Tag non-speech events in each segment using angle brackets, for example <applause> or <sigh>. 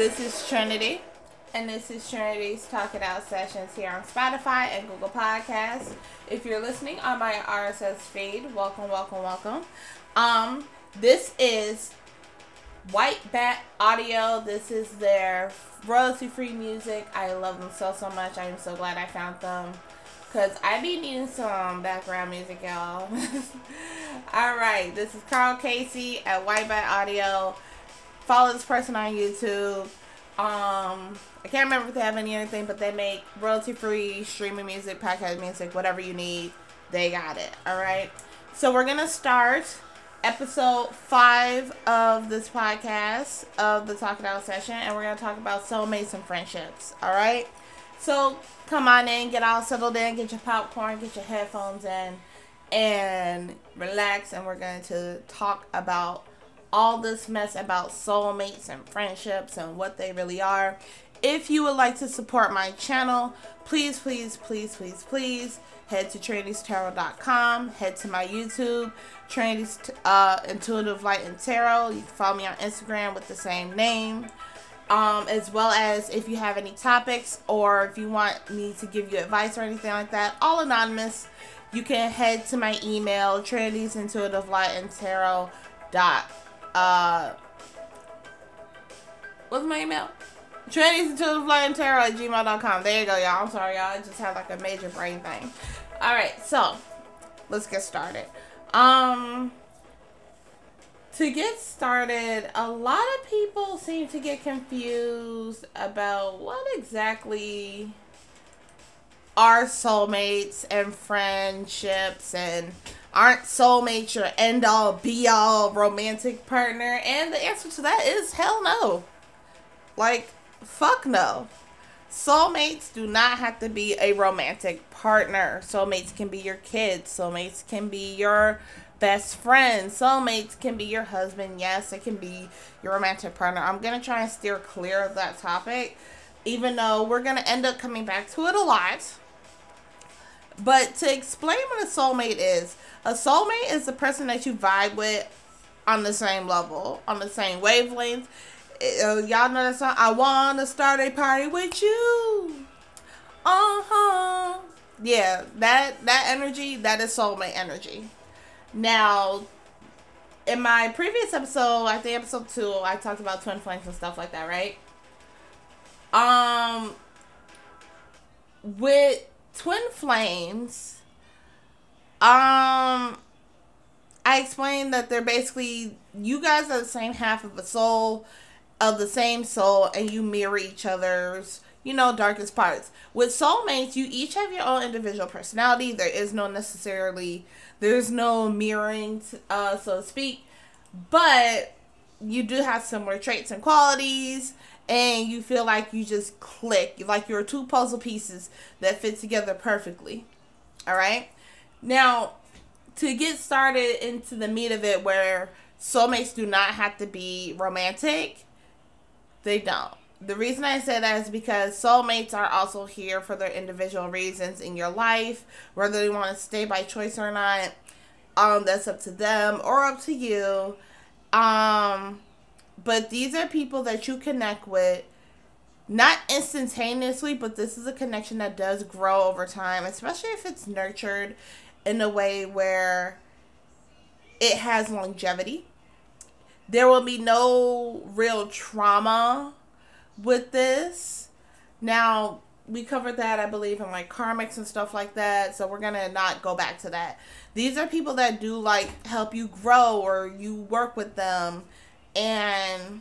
This is Trinity, and this is Trinity's Talk It Out sessions here on Spotify and Google Podcasts. If you're listening on my RSS feed, welcome, welcome, welcome. Um, this is White Bat Audio. This is their royalty-free music. I love them so so much. I am so glad I found them. Cause I be needing some background music, y'all. <laughs> All right, this is Karl Casey at White Bat Audio. Follow this person on YouTube. Um, I can't remember if they have any anything, but they make royalty free streaming music, podcast music, whatever you need. They got it. All right. So we're gonna start episode five of this podcast of the Talk It Out session, and we're gonna talk about soulmates and friendships. All right. So come on in, get all settled in, get your popcorn, get your headphones in, and relax. And we're going to talk about all this mess about soulmates and friendships and what they really are. If you would like to support my channel, please, please, please, please, please head to trinitytarot.com, head to my YouTube, Trinity's uh, Intuitive Light and Tarot. You can follow me on Instagram with the same name. Um, as well as if you have any topics or if you want me to give you advice or anything like that, all anonymous. You can head to my email, Trinity's Uh what's my email? Light and Tarot at gmail.com. There you go, y'all. I'm sorry, y'all. I just had like a major brain thing. Alright, so let's get started. Um to get started, a lot of people seem to get confused about what exactly are soulmates and friendships and aren't soulmates your end all be all romantic partner? And the answer to that is hell no. Like, fuck no. Soulmates do not have to be a romantic partner. Soulmates can be your kids. Soulmates can be your best friend. Soulmates can be your husband. Yes, it can be your romantic partner. I'm going to try and steer clear of that topic, even though we're going to end up coming back to it a lot. But to explain what a soulmate is, a soulmate is the person that you vibe with on the same level, on the same wavelength. Uh, y'all know that song? I want to start a party with you. Uh huh. Yeah, that that energy, that is soulmate energy. Now, in my previous episode, I think episode two, I talked about twin flames and stuff like that, right? Um, with twin flames, um, I explained that they're basically you guys are the same half of a soul, of the same soul, and you mirror each other's you know, darkest parts. With soulmates, you each have your own individual personality. There is no necessarily, there's no mirroring, uh, so to speak, but you do have similar traits and qualities, and you feel like you just click, like you're two puzzle pieces that fit together perfectly. All right. Now, to get started into the meat of it, where soulmates do not have to be romantic, they don't the reason I say that is because soulmates are also here for their individual reasons in your life, whether they want to stay by choice or not. Um, that's up to them or up to you. Um, but these are people that you connect with, not instantaneously, but this is a connection that does grow over time, especially if it's nurtured in a way where it has longevity. There will be no real trauma with this. Now, we covered that, I believe, in like karmics and stuff like that. So we're gonna not go back to that. These are people that do like help you grow or you work with them, and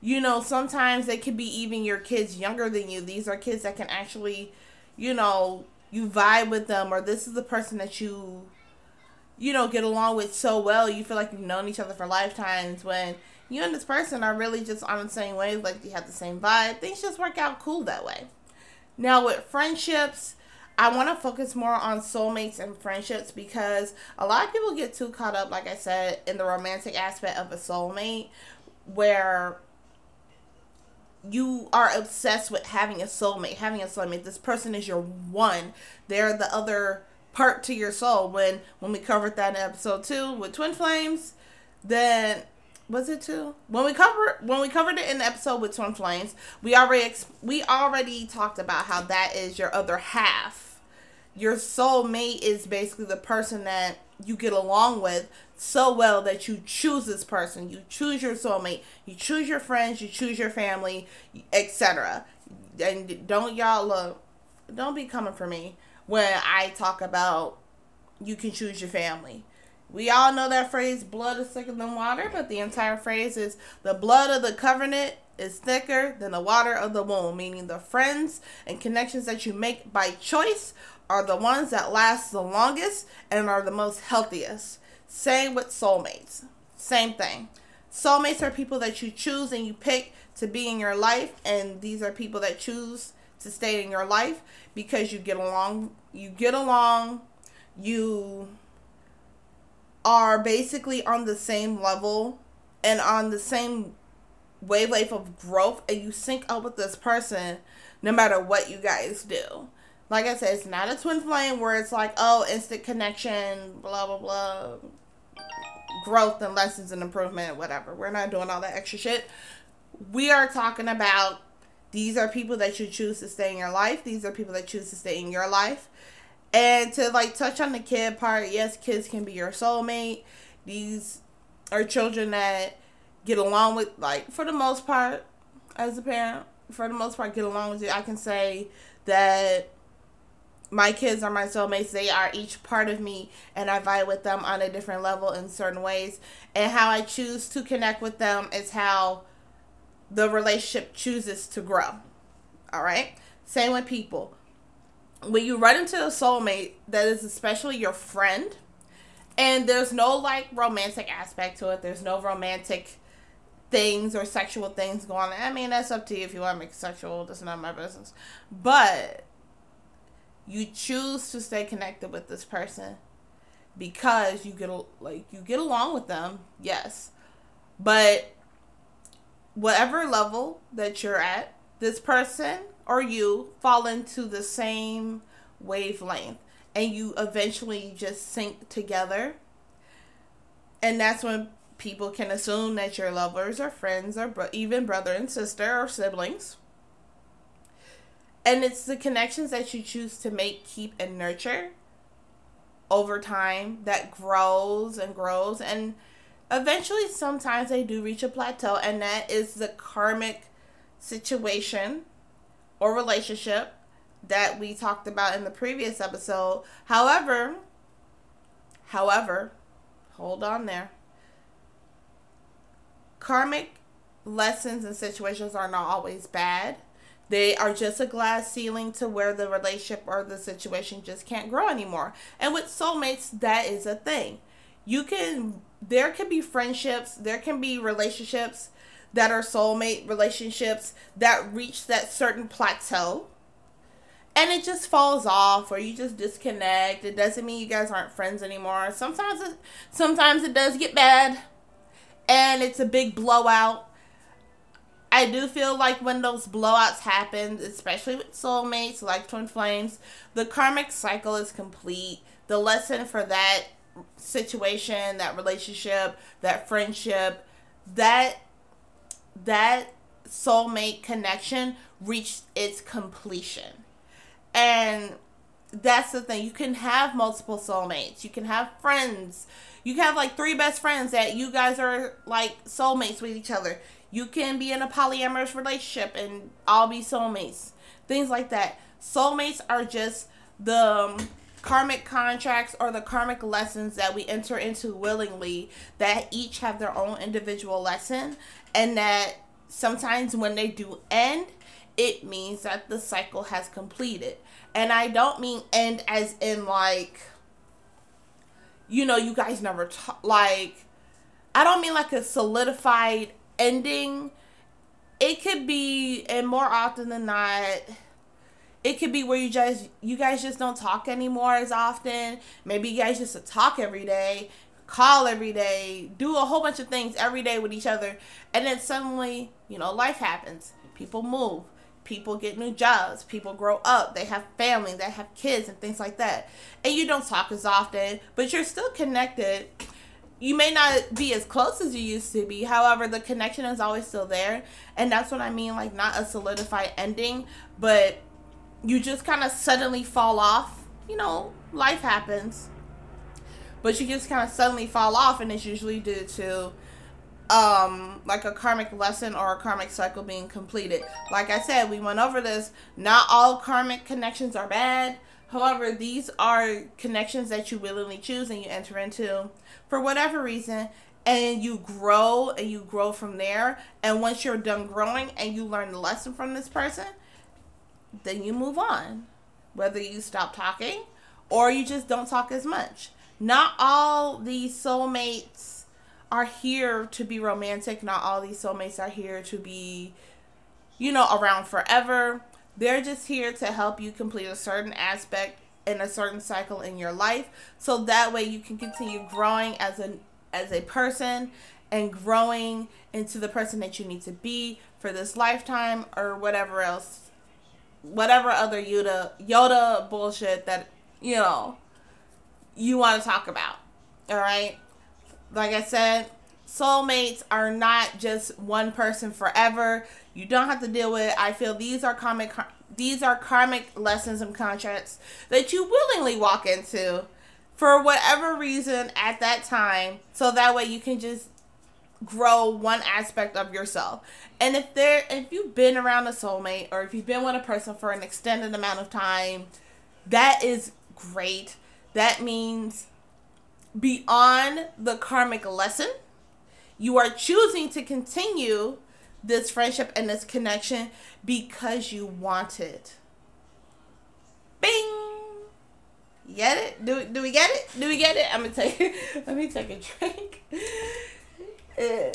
you know sometimes they could be even your kids younger than you. These are kids that can actually, you know, you vibe with them, or this is the person that you, you know, get along with so well. You feel like you've known each other for lifetimes when you and this person are really just on the same wave, like you have the same vibe. Things just work out cool that way. Now, with friendships, I want to focus more on soulmates and friendships because a lot of people get too caught up, like I said, in the romantic aspect of a soulmate, where you are obsessed with having a soulmate, having a soulmate. This person is your one. They're the other part to your soul. When when we covered that in episode two with twin flames, then was it two? When we cover when we covered it in the episode with Twin Flames, we already we already talked about how that is your other half. Your soulmate is basically the person that you get along with so well that you choose this person. You choose your soulmate. You choose your friends. You choose your family, etc. And don't y'all look. Don't be coming for me when I talk about you can choose your family. We all know that phrase, blood is thicker than water, but the entire phrase is the blood of the covenant is thicker than the water of the womb, meaning the friends and connections that you make by choice are the ones that last the longest and are the most healthiest. Same with soulmates. Same thing. Soulmates are people that you choose and you pick to be in your life, and these are people that choose to stay in your life because you get along. You get along. You are basically on the same level and on the same wavelength of growth, and you sync up with this person no matter what you guys do like I said, it's not a twin flame where it's like, oh, instant connection, blah, blah, blah, growth and lessons and improvement, whatever. We're not doing all that extra shit. We are talking about these are people that you choose to stay in your life. These are people that choose to stay in your life. And to like touch on the kid part, yes, kids can be your soulmate. These are children that get along with, like, for the most part, as a parent, for the most part, get along with you. I can say that my kids are my soulmates. They are each part of me, and I vibe with them on a different level in certain ways. And how I choose to connect with them is how the relationship chooses to grow. All right? Same with people. When you run into a soulmate that is especially your friend, and there's no like romantic aspect to it, there's no romantic things or sexual things going on. I mean, that's up to you if you want to make sexual, that's not my business. But you choose to stay connected with this person because you get like you get along with them yes. But whatever level that you're at this person or you fall into the same wavelength and you eventually just sync together. And that's when people can assume that you're lovers or friends or bro- even brother and sister or siblings and it's the connections that you choose to make, keep, and nurture over time that grows and grows. And eventually, sometimes they do reach a plateau, and that is the karmic situation or relationship that we talked about in the previous episode. However, however, hold on there. Karmic lessons and situations are not always bad they are just a glass ceiling to where the relationship or the situation just can't grow anymore. And with soulmates, that is a thing. You can, there can be friendships, there can be relationships that are soulmate relationships that reach that certain plateau and it just falls off or you just disconnect it doesn't mean you guys aren't friends anymore sometimes it sometimes it does get bad and it's a big blowout I do feel like when those blowouts happen, especially with soulmates like twin flames, the karmic cycle is complete. The lesson for that situation, that relationship, that friendship, that that soulmate connection reached its completion. And that's the thing. You can have multiple soulmates. You can have friends. You can have like three best friends that you guys are like soulmates with each other. You can be in a polyamorous relationship and all be soulmates. Things like that. Soulmates are just the um, karmic contracts or the karmic lessons that we enter into willingly that each have their own individual lesson and that sometimes when they do end it means that the cycle has completed and i don't mean end as in like you know you guys never talk like i don't mean like a solidified ending, it could be, and more often than not, it could be where you guys you guys just don't talk anymore as often. Maybe you guys just talk every day, call every day, do a whole bunch of things every day with each other, and then suddenly, you know, life happens. People move. People get new jobs. People grow up. They have family. They have kids and things like that. And you don't talk as often, but you're still connected you may not be as close as you used to be. However, the connection is always still there. And that's what I mean like not a solidified ending, but you just kind of suddenly fall off. You know, life happens. But you just kind of suddenly fall off and it's usually due to um like a karmic lesson or a karmic cycle being completed. Like I said, we went over this. Not all karmic connections are bad. However, these are connections that you willingly choose and you enter into for whatever reason and you grow and you grow from there. And once you're done growing and you learn the lesson from this person, then you move on. Whether you stop talking or you just don't talk as much. Not all these soulmates are here to be romantic. Not all these soulmates are here to be, you know, around forever. They're just here to help you complete a certain aspect in a certain cycle in your life so that way you can continue growing as a as a person and growing into the person that you need to be for this lifetime or whatever else whatever other Yoda Yoda bullshit that you know you want to talk about. All right? like I said, soulmates are not just one person forever. You don't have to deal with it. I feel these are karmic these are karmic lessons and contracts that you willingly walk into for whatever reason at that time so that way you can just grow one aspect of yourself. And if there if you've been around a soulmate or if you've been with a person for an extended amount of time, that is great. That means beyond the karmic lesson. You are choosing to continue this friendship and this connection because you want it. Bing. get it? Do, do we get it? Do we get it? I'm gonna take <laughs> let me take a drink. Uh,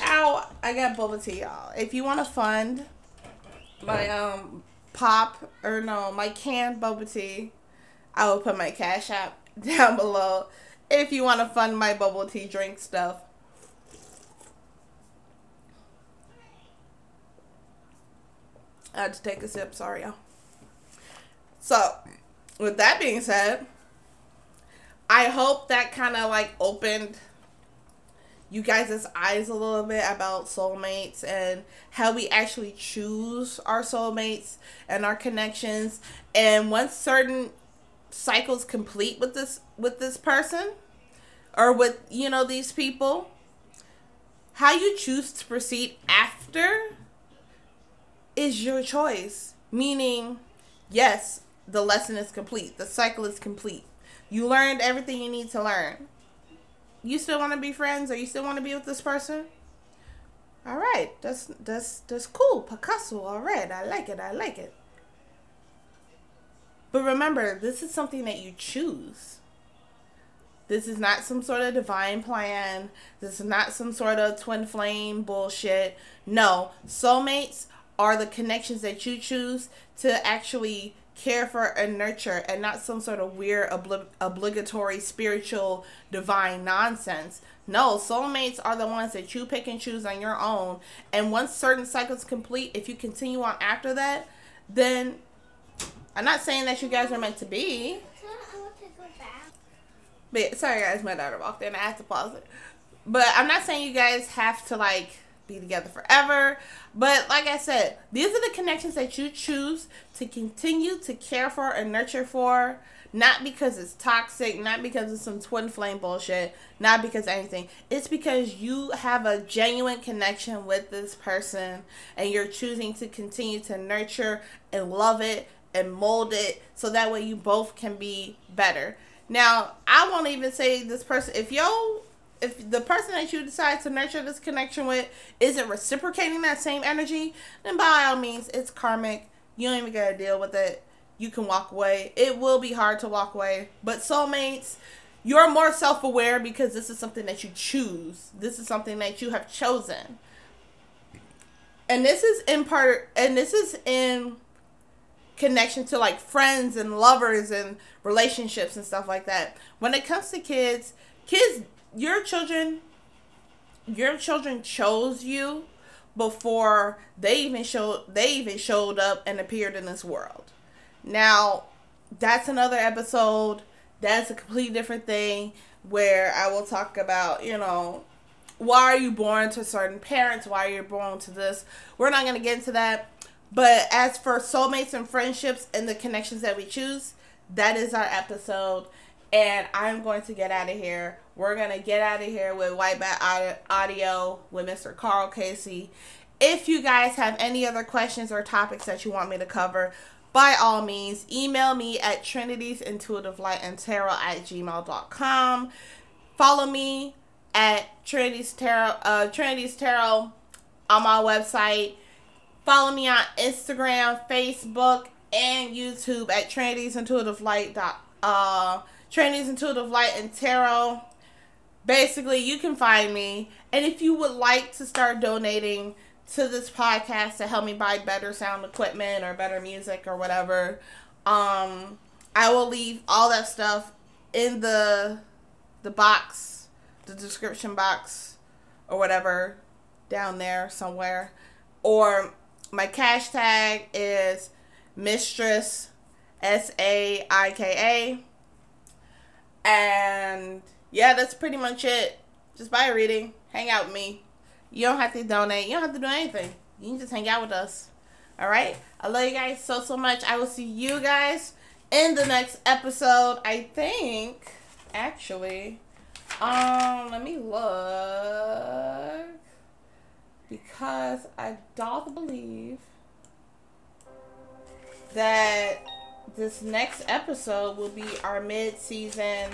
ow, I got bubble tea, y'all. If you want to fund my um pop or no, my canned bubble tea, I will put my cash app <laughs> down below if you want to fund my bubble tea drink stuff. I had to take a sip, sorry y'all. So, with that being said, I hope that kind of like opened you guys' eyes a little bit about soulmates and how we actually choose our soulmates and our connections. And once certain cycles complete with this with this person or with you know these people how you choose to proceed after is your choice. Meaning yes the lesson is complete. The cycle is complete. You learned everything you need to learn. You still want to be friends or you still want to be with this person? All right that's that's that's cool. Picasso all right. I like it i like it. But remember, this is something that you choose. This is not some sort of divine plan. This is not some sort of twin flame bullshit. No, soulmates are the connections that you choose to actually care for and nurture and not some sort of weird obli- obligatory spiritual divine nonsense. No, soulmates are the ones that you pick and choose on your own. And once certain cycles complete, if you continue on after that, then I'm not saying that you guys are meant to be. But sorry guys, my daughter walked in. I have to pause it. But I'm not saying you guys have to like be together forever. But like I said, these are the connections that you choose to continue to care for and nurture for. Not because it's toxic, not because it's some twin flame bullshit, not because anything. It's because you have a genuine connection with this person and you're choosing to continue to nurture and love it and mold it so that way you both can be better. Now, I won't even say this person if yo if the person that you decide to nurture this connection with isn't reciprocating that same energy, then by all means it's karmic. You don't even gotta deal with it. You can walk away. It will be hard to walk away. But soulmates, you're more self aware because this is something that you choose. This is something that you have chosen. And this is in part and this is in connection to like friends and lovers and relationships and stuff like that. When it comes to kids, kids, your children, your children chose you before they even showed they even showed up and appeared in this world. Now, that's another episode That's a completely different thing where I will talk about, you know, why are you born to certain parents? Why are you born to this? We're not going to get into that. But as for soulmates and friendships and the connections that we choose, that is our episode. And I'm going to get out of here. We're going to get out of here with White Bat Audio with Mr. Karl Casey. If you guys have any other questions or topics that you want me to cover, by all means, email me at Trinity's Intuitive Light and Tarot at gmail.com. Follow me at Trinity's Tarot, uh, Trinity's Tarot on my website. Follow me on Instagram, Facebook, and YouTube at Trinity's Intuitive Light. Uh, Trinity's Intuitive Light and Tarot. Basically, you can find me. And if you would like to start donating to this podcast to help me buy better sound equipment or better music or whatever, um, I will leave all that stuff in the the box, the description box, or whatever down there somewhere. Or my cash tag is Mistress S A I K A. And yeah, that's pretty much it. Just buy a reading, hang out with me. You don't have to donate. You don't have to do anything. You can just hang out with us. All right. I love you guys so so much. I will see you guys in the next episode. I think actually. Um, let me look because I don't believe that this next episode will be our mid-season.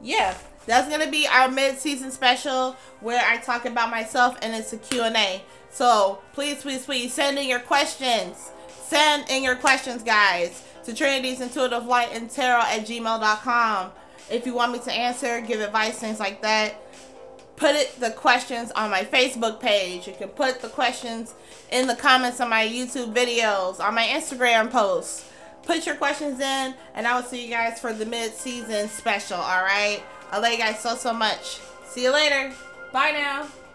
Yeah, that's gonna be our mid-season special where I talk about myself and it's a Q&A. So please, please, please send in your questions. Send in your questions, guys, to Trinity's Intuitive Light and Tarot at gmail.com. If you want me to answer, give advice, things like that, put it the questions on my Facebook page. You can put the questions in the comments on my YouTube videos, on my Instagram posts. Put your questions in, and I will see you guys for the mid-season special. All right. I love you guys so, so much. See you later. Bye now.